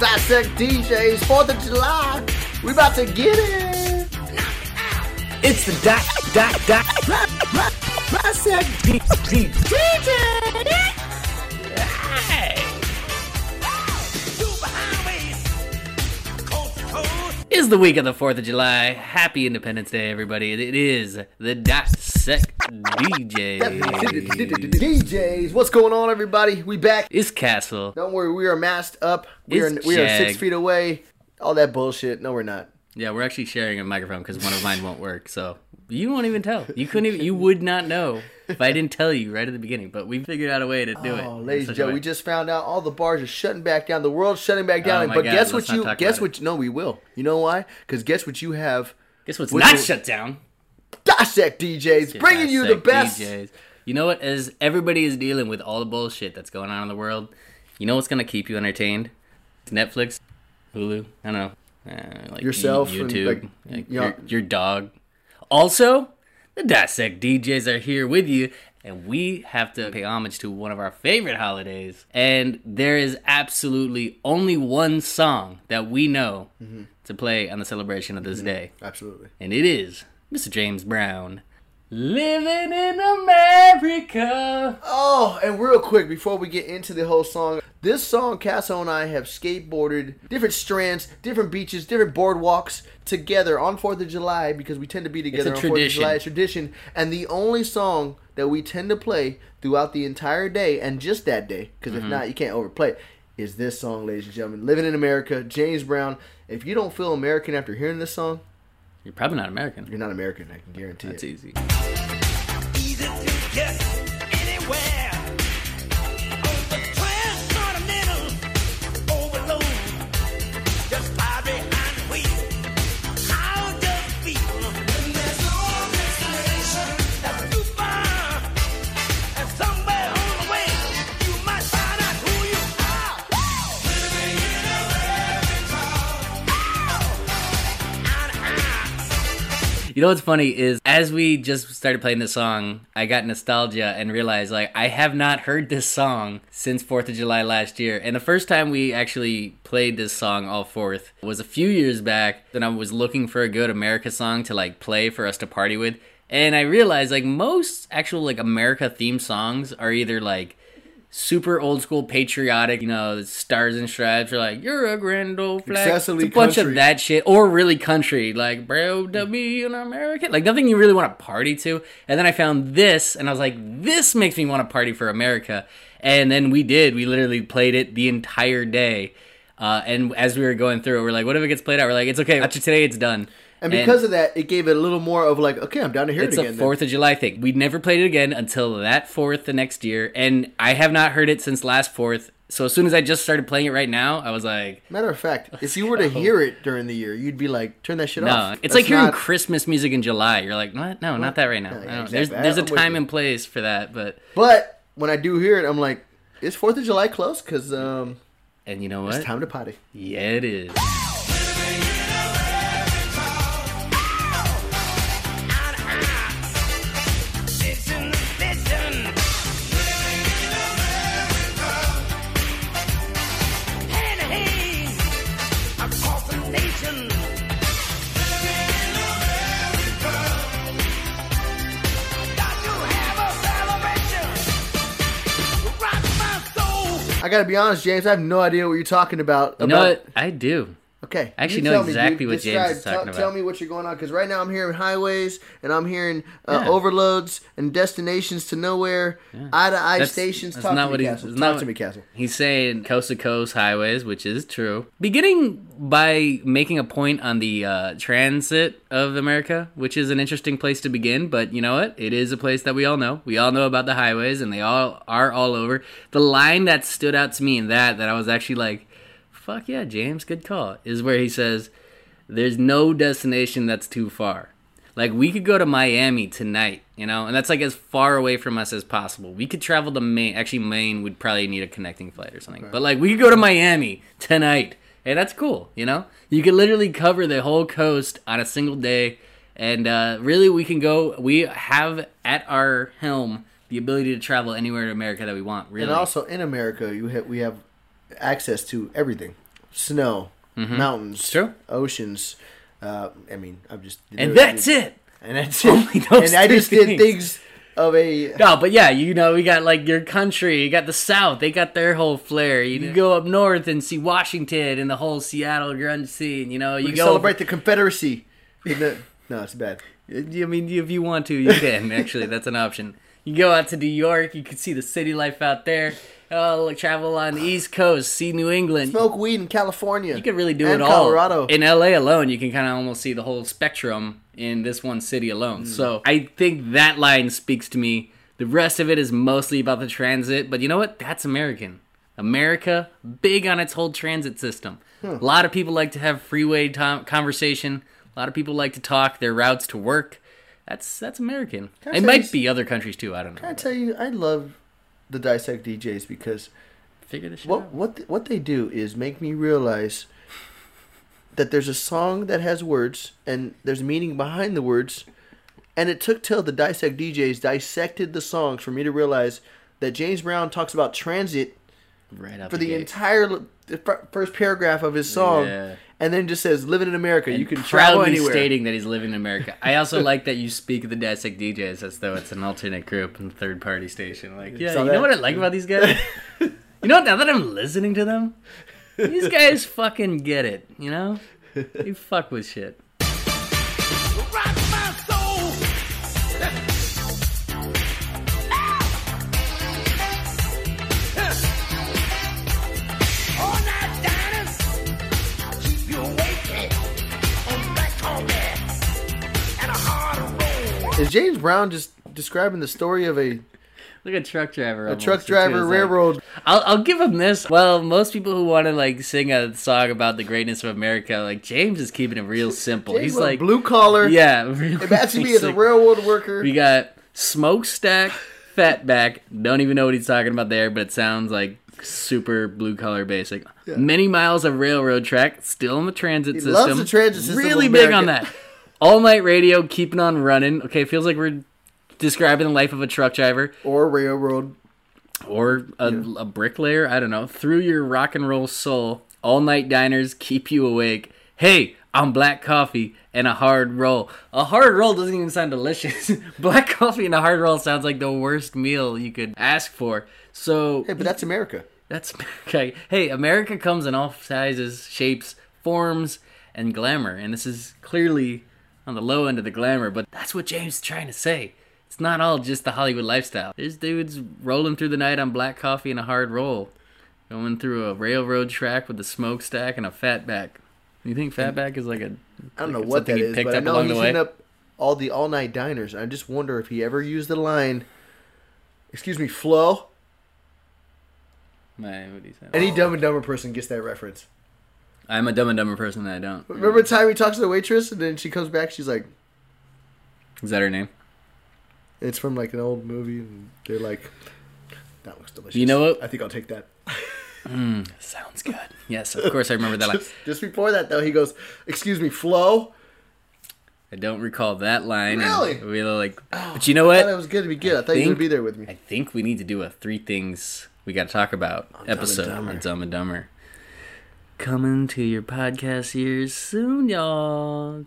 Dissect DJs, 4th of July. We about to get it. It's the dot dot dot Dissect DJs. is the week of the 4th of July. Happy Independence Day, everybody. It is the Dot Sec DJ. DJs, what's going on, everybody? We back. It's Castle. Don't worry, we are masked up. We are It's we are six feet away. All that bullshit. No, we're not. Yeah, we're actually sharing a microphone because one of mine won't work. So you won't even tell. You couldn't even. You would not know if I didn't tell you right at the beginning. But we figured out a way to do it. Oh, ladies and gentlemen, we just found out all the bars are shutting back down. The world's shutting back down. Oh but God, guess what you guess what? No, we will. You know why? Because guess what you have. Guess what's Which not will- shut down? Dissect DJs, bringing you the best. DJs. You know what? As everybody is dealing with all the bullshit that's going on in the world, you know what's gonna keep you entertained? It's Netflix, Hulu. I don't know. Uh, like Yourself YouTube, like, like, your, your dog. Also, the Dissect DJs are here with you, and we have to pay homage to one of our favorite holidays. And there is absolutely only one song that we know Mm-hmm. to play on the celebration of this day Absolutely. and it is Mr. James Brown. Living in America. Oh, and real quick before we get into the whole song, this song, Casso and I have skateboarded different strands, different beaches, different boardwalks together on Fourth of July because we tend to be together a on Fourth of tradition. July. It's tradition, and the only song that we tend to play throughout the entire day and just that day, because Mm-hmm. if not, you can't overplay it. Is this song, ladies and gentlemen, "Living in America"? James Brown. If you don't feel American after hearing this song, You're probably not American. you're not American. I can guarantee That's it. easy. Easy You know what's funny is as we just started playing this song, I got nostalgia and realized like I have not heard this song since 4th of July last year. And the first time we actually played this song all 4th was a few years back. Then I was looking for a good America song to like play for us to party with. And I realized like most actual like America themed songs are either like super old school patriotic, you know, stars and stripes, You're like you're a grand old flag. Excessively it's a bunch country. of that shit, or really country, like bro, to be an American, like nothing you really want to party to. And then I found this, and I was like, this makes me want to party for America. And then we did. We literally played it the entire day. Uh, and as we were going through it, we're like, what if it gets played out? We're like, it's okay. After today, it's done. And because of that, it gave it a little more of like, okay, I'm down to hear It's it a again. then. Fourth of July thing. We never played it again until that Fourth the next year, and I have not heard it since last Fourth. So as soon as I just started playing it right now, I was like, Matter of fact, if you were to hear it during the year, you'd be like, turn that shit no. off. It's That's like hearing not- Christmas music in July. You're like, what? No, not that right now. Yeah, yeah, don't- There's exactly. there's a I'm time and place for that, but But when I do hear it, I'm like, is Fourth of July close? Because um, and you know it's what? time to potty. Yeah, it is. I gotta be honest, James. I have no idea what you're talking about. You know about- what? I do. Okay, I actually know me, exactly dude. what James Describe- is talking tell, about. Tell me what you're going on, because right now I'm hearing highways and I'm hearing uh, Yeah. overloads and destinations to nowhere, eye to eye stations. that's Talk not to what me, he's- Castle. Talk not to me, Castle. He's saying coast to coast highways, which is true. Beginning by making a point on the uh, transit of America, which is an interesting place to begin. But you know what? It is a place that we all know. We all know about the highways, and they all are all over. The line that stood out to me in that that I was actually like, "Fuck yeah, James, good call," is where he says, "There's no destination that's too far." Like we could go to Miami tonight, you know, and that's like as far away from us as possible. We could travel to Maine. Actually, Maine would probably need a connecting flight or something. But like we could go to Miami tonight, Hey, that's cool, you know. You could literally cover the whole coast on a single day, and uh, really we can go. We have at our helm the ability to travel anywhere in America that we want. Really, And also in America, you ha- we have access to everything snow, mountains, Mm-hmm. True. oceans. Uh, I mean, I'm just And that's it. And that's Only it. those And I just did things. things of a No, but yeah, you know, we got like your country, you got the South, they got their whole flair. You can go up north and see Washington and the whole Seattle grunge scene. You know, you go celebrate the Confederacy. The, no, it's bad. I mean, if you want to, you can. Actually, that's an option. You go out to New York, you can see the city life out there. Oh, travel on the East Coast, see New England. Smoke weed in California. You could really do it all. Colorado. In LA alone, you can kind of almost see the whole spectrum in this one city alone. Mm. So I think that line speaks to me. The rest of it is mostly about the transit, but you know what? That's American. America, big on its whole transit system. A lot of people like to have freeway tom- conversation. A lot of people like to talk their routes to work. That's that's American. I It say might be other countries too. I don't know. Can I tell you, I love the dissect DJs because Figure this shit what out. what what they do is make me realize that there's a song that has words and there's meaning behind the words, and it took till the dissect DJs dissected the songs for me to realize that James Brown talks about transit Right out for the gate. entire l- the fir- first paragraph of his song, Yeah. And then just says "living in America." you can travel proudly anywhere. stating that he's living in America. I also like that you speak of the Dissect DJs as though it's an alternate group and third party station. Like, yeah, Saw you know what I like about these guys? you know what? Now that I'm listening to them, these guys fucking get it. You know, they fuck with shit. Is James Brown just describing the story of a, Look at truck driver. a truck driver like- railroad? I'll, I'll give him this. Well, most people who want to like sing a song about the greatness of America, like James is keeping it real simple. James He's like, blue collar. yeah, really Imagine me as a railroad worker. We got smokestack, fatback. Don't even know what he's talking about there, but it sounds like super blue collar basic. Many miles of railroad track, still in the transit He system. loves the transit system Really big on that. All night radio, keeping on running. Okay, feels like we're describing the life of a truck driver or railroad. or a, a bricklayer. I don't know. Through your rock and roll soul, all night diners keep you awake. Hey, I'm black coffee and a hard roll. A hard roll doesn't even sound delicious. black coffee and a hard roll sounds like the worst meal you could ask for. So Hey, but that's America. that's okay. Hey, America comes in all sizes, shapes, forms, and glamour, and this is clearly on the low end of the glamour. But that's what James is trying to say. It's not all just the Hollywood lifestyle. There's dudes rolling through the night on black coffee and a hard roll, going through a railroad track with a smokestack and a fatback. You think fatback is like a? I don't know what that is, picked but I know he's hitting up all the all night diners. I just wonder if he ever used the line, "Excuse me, Flo." Man, what do you say? Any Dumb and Dumber person gets that reference. I'm a dumb and dumber person. that I don't. Remember the time he talks to the waitress and then she comes back, she's like, Is that her name? "It's from like an old movie," and they're like, "That looks delicious." You know what? I think I'll take that. Hmm, sounds good. Yes, of course I remember that line. Just, just before that, though, he goes, "Excuse me, Flo." I don't recall that line. Really? We were like, oh, but you know I thought it was good to be good. I thought you think- would be there with me. I think we need to do a three things we got to talk about and episode Dumber. on Dumb and Dumber. Coming to your podcast ears soon, y'all.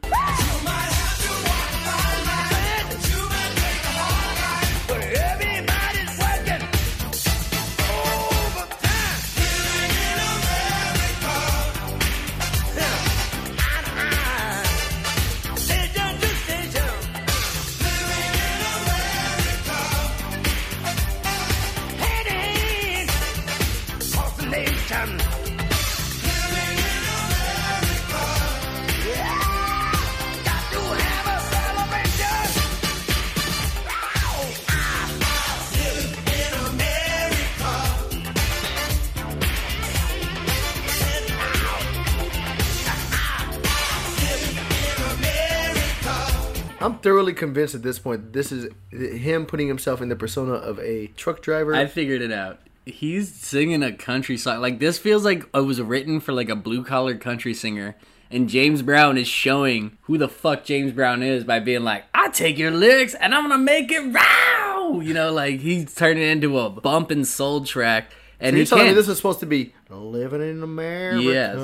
Thoroughly convinced at this point this is him putting himself in the persona of a truck driver. I figured it out. He's singing a country song. Like this feels like it was written for like a blue collar country singer. And James Brown is showing who the fuck James Brown is by being like, I take your lyrics and I'm gonna make it row. You know, like he's turning it into a bump and soul track. and So he you're telling me this is supposed to be living in America? Yes.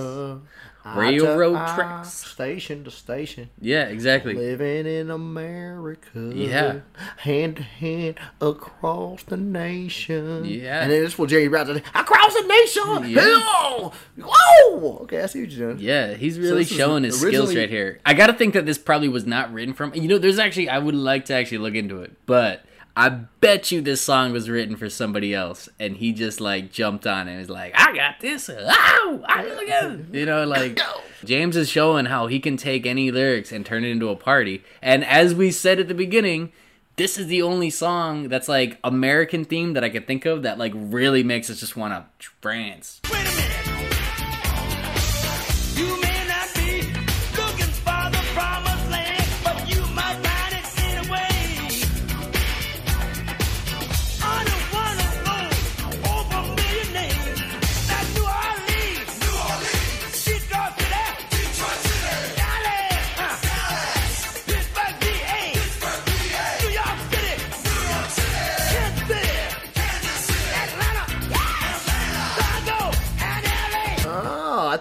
Railroad eye, tracks. station to station. yeah, exactly. Living in America. Yeah. Hand to hand across the nation. Yeah. And then this will Jerry Brown across the nation. Yeah. Whoa. Okay, I see what you're doing. Yeah, he's really is showing his skills right here. I gotta think that this probably was not written from. You know, there's actually I would like to actually look into it, but I bet you this song was written for somebody else, and he just like jumped on it and was like, "I got this." Ow! I look at it." You know, like James is showing how he can take any lyrics and turn it into a party. And as we said at the beginning. This is the only song that's like American themed that I could think of that like really makes us just want to trance. Wait a minute.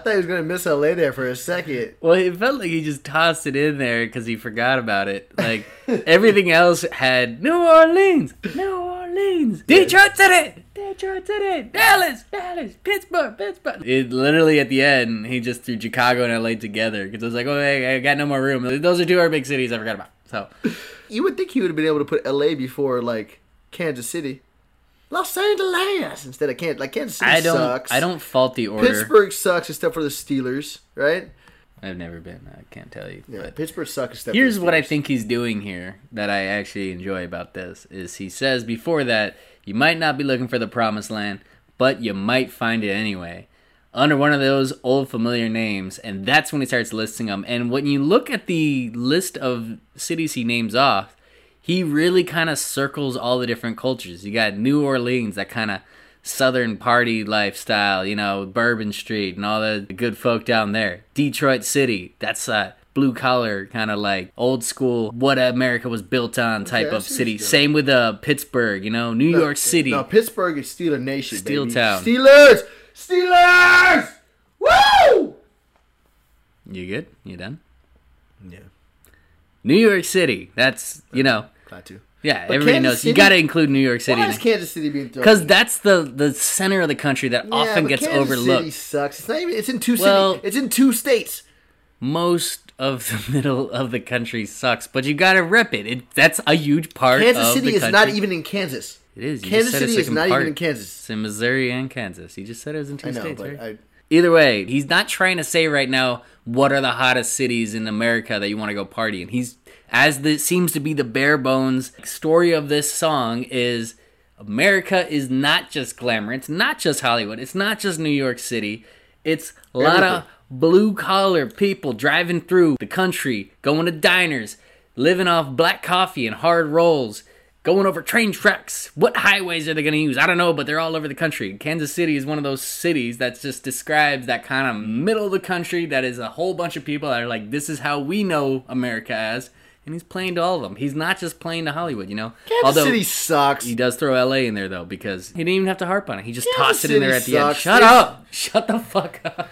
Thought he was going to miss LA there for a second. Well, it felt like he just tossed it in there because he forgot about it. Like everything else had New Orleans, New Orleans, Detroit City, Detroit City, Dallas, Dallas, Pittsburgh, Pittsburgh. It literally at the end he just threw Chicago and LA together because it was like, oh, hey, I got no more room. Those are two other big cities I forgot about. So You would think he would have been able to put LA before, like, Kansas City. Los Angeles instead of Kansas. Like, Kansas City I don't, sucks. I don't fault the order. Pittsburgh sucks except for the Steelers, right? I've never been. I can't tell you. Yeah, but- Pittsburgh sucks except Here's for the what I think he's doing here that I actually enjoy about this is he says before that you might not be looking for the promised land, but you might find it anyway. Under one of those old familiar names, and that's when he starts listing them. And when you look at the list of cities he names off, he really kind of circles all the different cultures. You got New Orleans, that kind of southern party lifestyle, you know, Bourbon Street and all the good folk down there. Detroit City, that's a blue collar kind of like old school what America was built on type Okay, of city. Same with uh Pittsburgh, you know, New York City. No, Pittsburgh is Steeler Nation. Steel baby. Town. Steelers! Steelers! Woo! You good? You done? Yeah, New York City. That's, you know, glad to. yeah, But everybody Kansas knows. you got to include New York City. Why is Kansas City being thrown? Because that's the the center of the country that Yeah, often gets Kansas overlooked. City sucks. It's not even. It's in two Well- cities. It's in two states. most of the middle of the country sucks, but you gotta rep it. it that's a huge part Kansas of City the is not even in Kansas. It is. You Kansas City is not part- even in Kansas. It's in Missouri and Kansas. You just said it was in two know, states, right? I, Either way, he's not trying to say right now what are the hottest cities in America that you want to go party in. He's as the seems to be the bare bones story of this song is America is not just glamour. It's not just Hollywood. It's not just New York City. It's a lot of blue collar people driving through the country, going to diners, living off black coffee and hard rolls, going over train tracks. What highways are they going to use? I don't know, but they're all over the country. Kansas City is one of those cities that just describes that kind of middle of the country that is a whole bunch of people that are like, this is how we know America as. And he's playing to all of them. He's not just playing to Hollywood, you know? Kansas City sucks. He does throw LA in there though because he didn't even have to harp on it. He just Kansas tossed it in there at the end. Shut They- up! Shut the fuck up!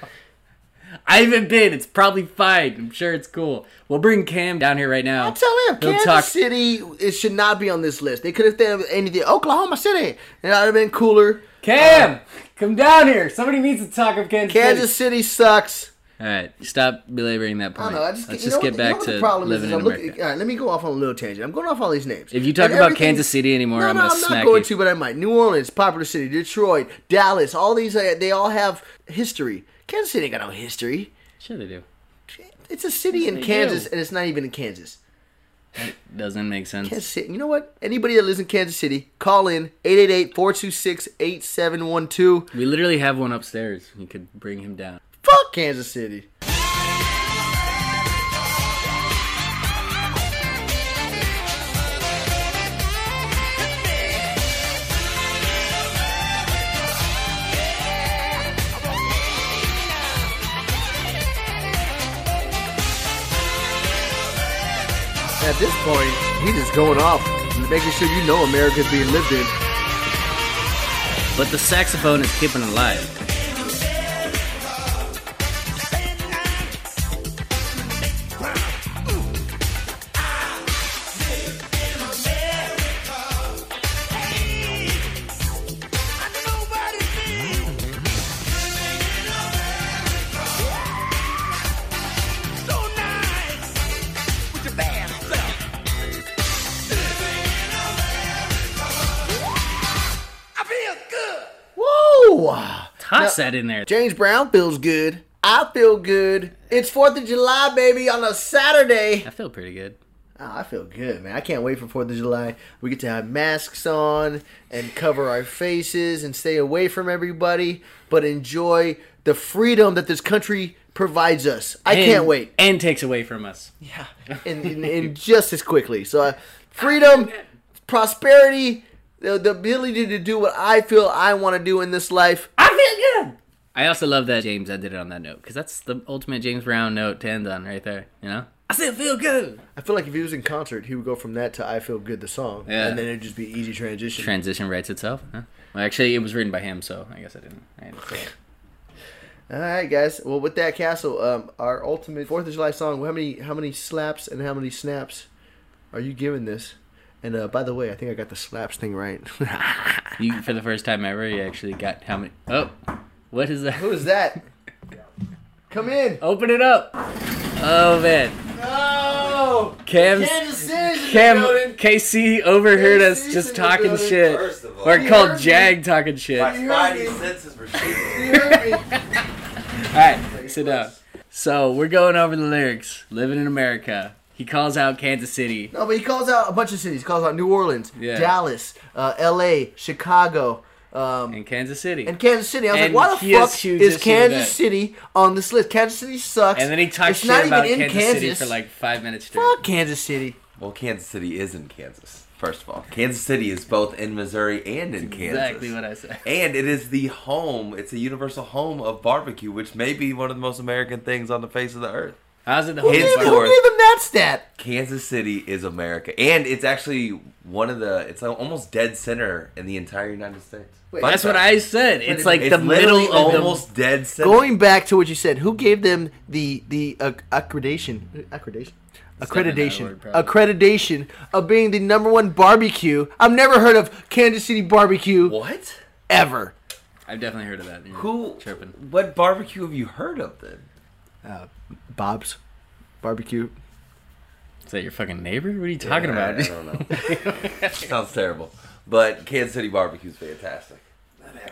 I haven't been. It's probably fine. I'm sure it's cool. We'll bring Cam down here right now. I'll tell him, He'll Kansas talk- City it should not be on this list. They could have done anything. Oklahoma City, and that would have been cooler. Cam, come down here. Somebody needs to talk of Kansas. Kansas City sucks. All right, stop belaboring that I point. don't know. I just, Let's just get what, back you know what to living is, in I'm looking, America. all right, let me go off on a little tangent. I'm going off all these names. If you talk And about Kansas City anymore, no, I'm no, I'm smack not going you. to, but I might. New Orleans, popular city. Detroit, Dallas, all these, uh, they all have history. Kansas City ain't got no history. Sure they do. It's a city in Kansas, do. and it's not even in Kansas. Doesn't make sense. Kansas City. You know what? Anybody that lives in Kansas City, call in 888-426-8712. We literally have one upstairs. You could bring him down. Fuck Kansas City. At this point, he just going off, making sure you know America's being lived in. but the saxophone is keeping alive. That in there. James Brown feels good. I feel good. It's 4th of July, baby, on a Saturday. I feel pretty good. Oh, I feel good, man. I can't wait for 4th of July. We get to have masks on and cover our faces and stay away from everybody, but enjoy the freedom that this country provides us. I And- can't wait. And takes away from us. Yeah. And, in, in just as quickly. So, uh, freedom, prosperity, the, the ability to do what I feel I want to do in this life. I feel good. I also love that James ended it on that note because that's the ultimate James Brown note to end on right there. You know, I still feel good. I feel like if he was in concert, he would go from that to "I Feel Good" the song, Yeah. and then it'd just be easy transition. Transition writes itself. Huh? Well, actually, it was written by him, so I guess I didn't. I didn't say it. All right, guys. Well, with that castle, um, our ultimate Fourth of July song. How many how many slaps and how many snaps are you giving this? And uh, by the way, I think I got the slaps thing right. You for the first time ever, you actually got how many? Oh, what is that? Who is that? Come in. Open it up. Oh man, Oh, Cam's Kansas City's Cam. KC overheard us just talking shit, First of all, or You called me. Jag talking shit. my You heard me. spidey senses were shaking. You heard me. All right, sit down. So we're going over the lyrics. Living in America. He calls out Kansas City. No, but he calls out a bunch of cities. He calls out New Orleans, Yeah. Dallas, uh, L.A., Chicago, um, in Kansas City. and Kansas City. I was And like, why the fuck is Kansas. City on this list? Kansas City sucks. And then he talks It's shit not about even in Kansas, City for like five minutes straight. Fuck Kansas City. Well, Kansas City is in Kansas. First of all, Kansas City is both in Missouri and in Kansas. Exactly what I said. And it is the home. It's a universal home of barbecue, which may be one of the most American things on the face of the earth. How's it the Who whole gave, Henceforth- who gave him that stat? Kansas City is America, and it's actually one of the. It's almost dead center in the entire United States. Wait, Fun That's what. I said. It's like It's the middle of almost dead center. Going back to what you said, who gave them the the uh, accreditation? Accreditation. definitely not a Accreditation, word, accreditation of being the number one barbecue. I've never heard of Kansas City barbecue what? ever. I've definitely heard of that. You're Who? chirping? What barbecue have you heard of then? Bob's barbecue. Is that your fucking neighbor? What are you talking I, about? I don't know. Sounds terrible. But Kansas City barbecue is fantastic.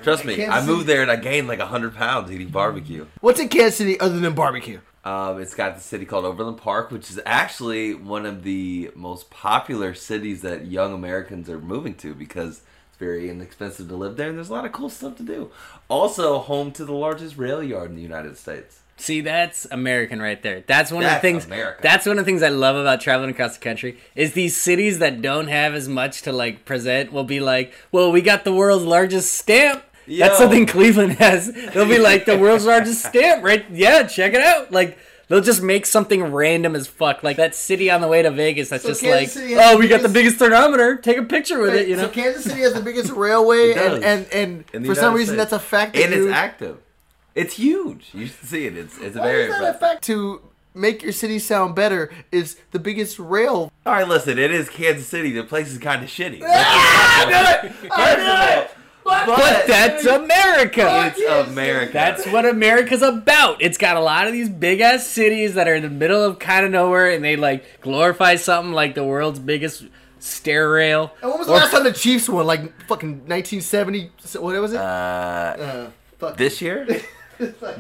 Trust me, Kansas I moved there and I gained like hundred pounds eating barbecue. What's in Kansas City other than barbecue? Um, it's got the city called Overland Park, which is actually one of the most popular cities that young Americans are moving to because it's very inexpensive to live there and there's a lot of cool stuff to do. Also, home to the largest rail yard in the United States. See, that's American right there. That's one That's of the things. America. That's one of the things I love about traveling across the country is these cities that don't have as much to like present will be like, well, we got the world's largest stamp. That's something Cleveland has. They'll be like the world's largest stamp, right? Yeah, check it out. Like they'll just make something random as fuck, like that city on the way to Vegas. That's So just Kansas like, oh, the we got the biggest- biggest thermometer. Take a picture with it, you know. So Kansas City has the biggest railway, It and and, and for some United reason States. that's a fact. That And you, it's active. It's huge. You should see it. It's it's Why very is that a impressive. fact? To make your city sound better is the biggest rail. All right, listen. It is Kansas City. The place is kind of shitty. I First of all, but that's America. it's America. That's what America's about. It's got a lot of these big ass cities that are in the middle of kind of nowhere, and they like glorify something like the world's biggest stair rail. And when was the last time the Chiefs won? Like fucking 1970? What was it? uh, Uh, fuck. this year.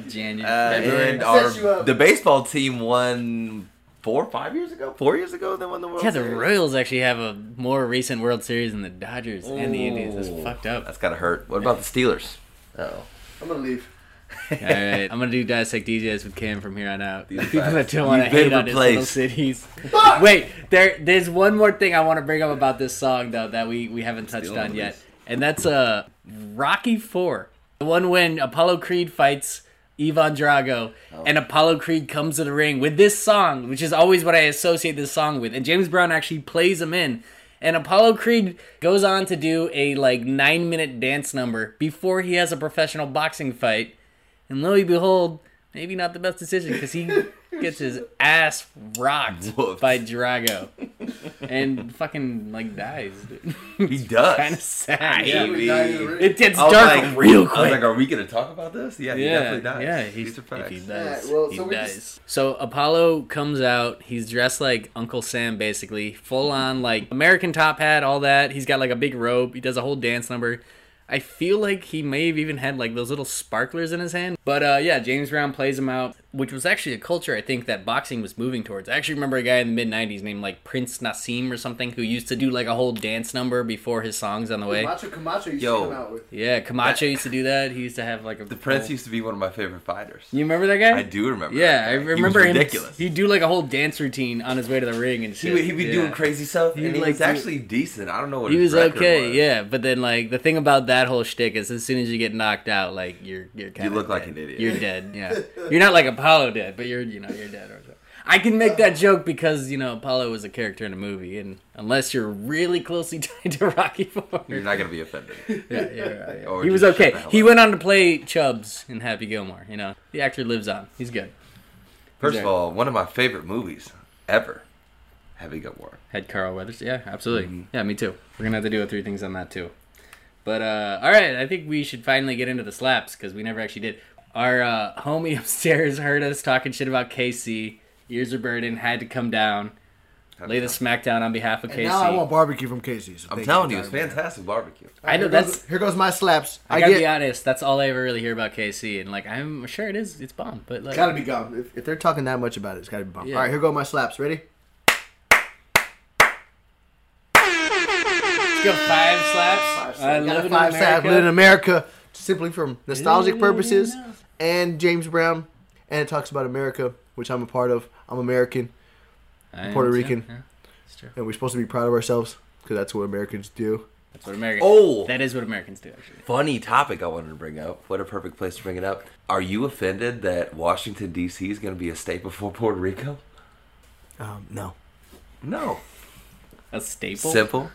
January, Uh, and our the baseball team won four, five years ago. Four years ago, they won the World yeah, the Series. Royals actually have a more recent World Series than the Dodgers and the Indians. That's fucked up. That's gotta hurt. What about the Steelers? Oh, I'm gonna leave. All right, I'm gonna do dissect DJs with Cam from here on out. These People that don't want to You've been hate on his little replaced. cities. Wait, there, there's one more thing I want to bring up about this song though that we we haven't touched Stealing on yet, and that's uh Rocky Four, the one when Apollo Creed fights Ivan Drago, Oh. and Apollo Creed comes to the ring with this song, which is always what I associate this song with, and James Brown actually plays him in. And Apollo Creed goes on to do a like nine minute dance number before he has a professional boxing fight. And lo and behold, maybe not the best decision because he gets his ass rocked Whoops. by Drago and fucking like dies. He does. kind of sad. Yeah. he- It gets dark like- real I was like, are we gonna talk about this? Yeah, he yeah, definitely dies. yeah. He's, These are he dies, Alright, well, he so we dies. just- So Apollo comes out. He's dressed like Uncle Sam, basically, full on like American top hat, all that. He's got like a big robe. He does a whole dance number. I feel like he may have even had like those little sparklers in his hand. But uh, yeah, James Brown plays him out, which was actually a culture I think that boxing was moving towards. I actually remember a guy in the mid '90s named like Prince Naseem or something who used to do like a whole dance number before his songs on the way. Macho Camacho used Yo. to come out with. Yeah, Camacho used to do that. He used to have like a The Prince used to be one of my favorite fighters. You remember that guy? I do remember. Yeah, that I guy. He was remember him. ridiculous. He'd do like a whole dance routine on his way to the ring and He shit. would, he'd be Yeah. doing crazy stuff, He'd and he like was do- actually decent. I don't know what He his was okay, was. yeah. But then like the thing about that whole shtick is, as soon as you get knocked out, like you're you're kind of look like an idiot. You're dead. Yeah, you're not like Apollo dead, but you're you know you're dead. I can make that joke because you know Apollo was a character in a movie, and unless you're really closely tied to Rocky Four, You're not gonna be offended. yeah, yeah, right, yeah. He was okay. He went on to play Chubbs in Happy Gilmore. You know, the actor lives on. He's good. First of all, one of my favorite movies ever. Happy Gilmore. Had Carl Weathers. Yeah, absolutely. Mm-hmm. Yeah, me too. We're gonna have to do a three things on that too. But uh, all right, I think we should finally get into the slaps because we never actually did. Our uh, homie upstairs heard us talking shit about KC. Ears are burning. Had to come down, lay the smackdown on behalf of And KC. now I want barbecue from Casey's. So I'm telling you, it's talking about fantastic barbecue. it. I know, Here that's- goes, here goes my slaps. I I, gotta get be honest. That's all I ever really hear about KC, and like I'm sure it is. It's bomb, but like gotta be gone. If, if they're talking that much about it, it's gotta be bomb. Yeah. All right, here go my slaps. Ready? let's go five slaps. I Got a live in five slaps. America. Live in America, simply from nostalgic purposes, yeah. And James Brown, and it talks about America, which I'm a part of. I'm American, I am Puerto. Rican. Yeah, it's true. and we're supposed to be proud of ourselves because that's what Americans do. That's what Americans. Oh, that is what Americans do. Actually. funny topic I wanted to bring up. What a perfect place to bring it up. Are you offended that Washington D.C. is going to be a state before Puerto Rico? Um, no. No, A staple. simple.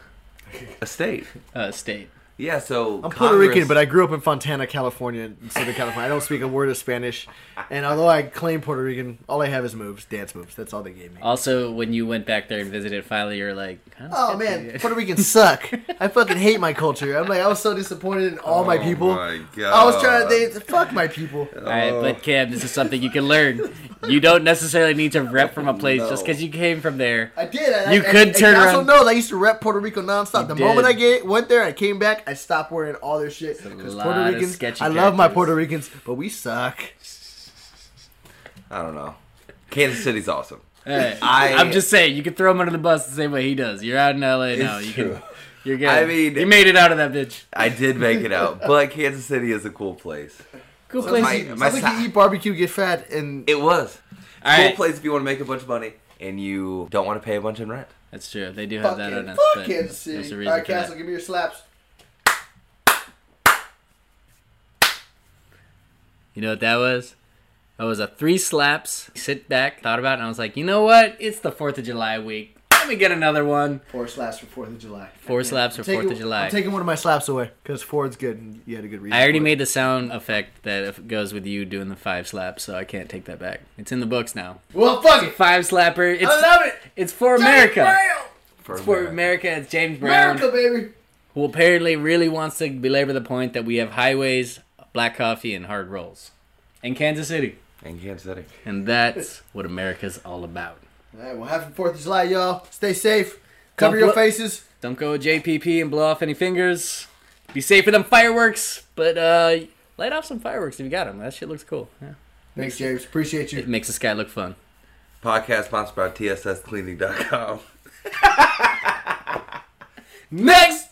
A state. Uh, state. Yeah, so I'm Puerto Rican, but I grew up in Fontana, California, in Southern California. I don't speak a word of Spanish, and although I claim Puerto Rican, all I have is moves, dance moves. That's all they gave me. Also, when you went back there and visited, finally, you're like. Oh man, Puerto Ricans suck. I fucking hate my culture. I'm like, I was so disappointed in all my Oh people. my I was trying to God. think, fuck my people. All right, but Cam, this is something you can learn. You don't necessarily need to rep from a place just because you came from there. I did. I, You I, could and, turn and I also around- know that I used to rep Puerto Rico nonstop. The did. moment I get, went there, I came back, I stopped wearing all their shit because Puerto of Ricans. sketchy I love my. Puerto Ricans, but we suck. I don't know. Kansas City's awesome. All right. I- I'm just saying, you can throw him under the bus the same way he does. You're out in LA now. It's You true. can. You're good. I mean- you made it out of that bitch. I did make it out, but Kansas City is a cool place. Cool So place. my- Sounds my like you eat barbecue, get fat, and It was. All cool right. place if you want to make a bunch of money and you don't want to pay a bunch in rent. That's true. They do have fuck, that it. on us. fuck but Kansas City. All right, for. Castle, give me your slaps. You know what that was? That was a three slaps. Sit back, thought about it, and I was like, you know what? It's the 4th of July week. Let me get another one. Four slaps for Fourth of July. Four slaps for taking- 4th of July. I'm taking one of my slaps away because Ford's good. and You had a good reason. I already for it. made the sound effect that goes with you doing the five slaps, so I can't take that back. It's in the books now. Well, fuck it. Five slapper. It's, I love it. It's for James America. Brown. For It's for America. America. It's James Brown, America, baby. who apparently really wants to belabor the point that we have highways, black coffee, and hard rolls in Kansas City. In Kansas City. And that's what America's all about. All right, well, happy Fourth of July, y'all. Stay safe. Cover Don't your blo- faces. Don't go JPP and blow off any fingers. Be safe with them fireworks, but uh, light off some fireworks if you got them. That shit looks cool. Yeah. Thanks, James. Appreciate you. It you. makes the sky look fun. Podcast sponsored by TSScleaning.com. Next!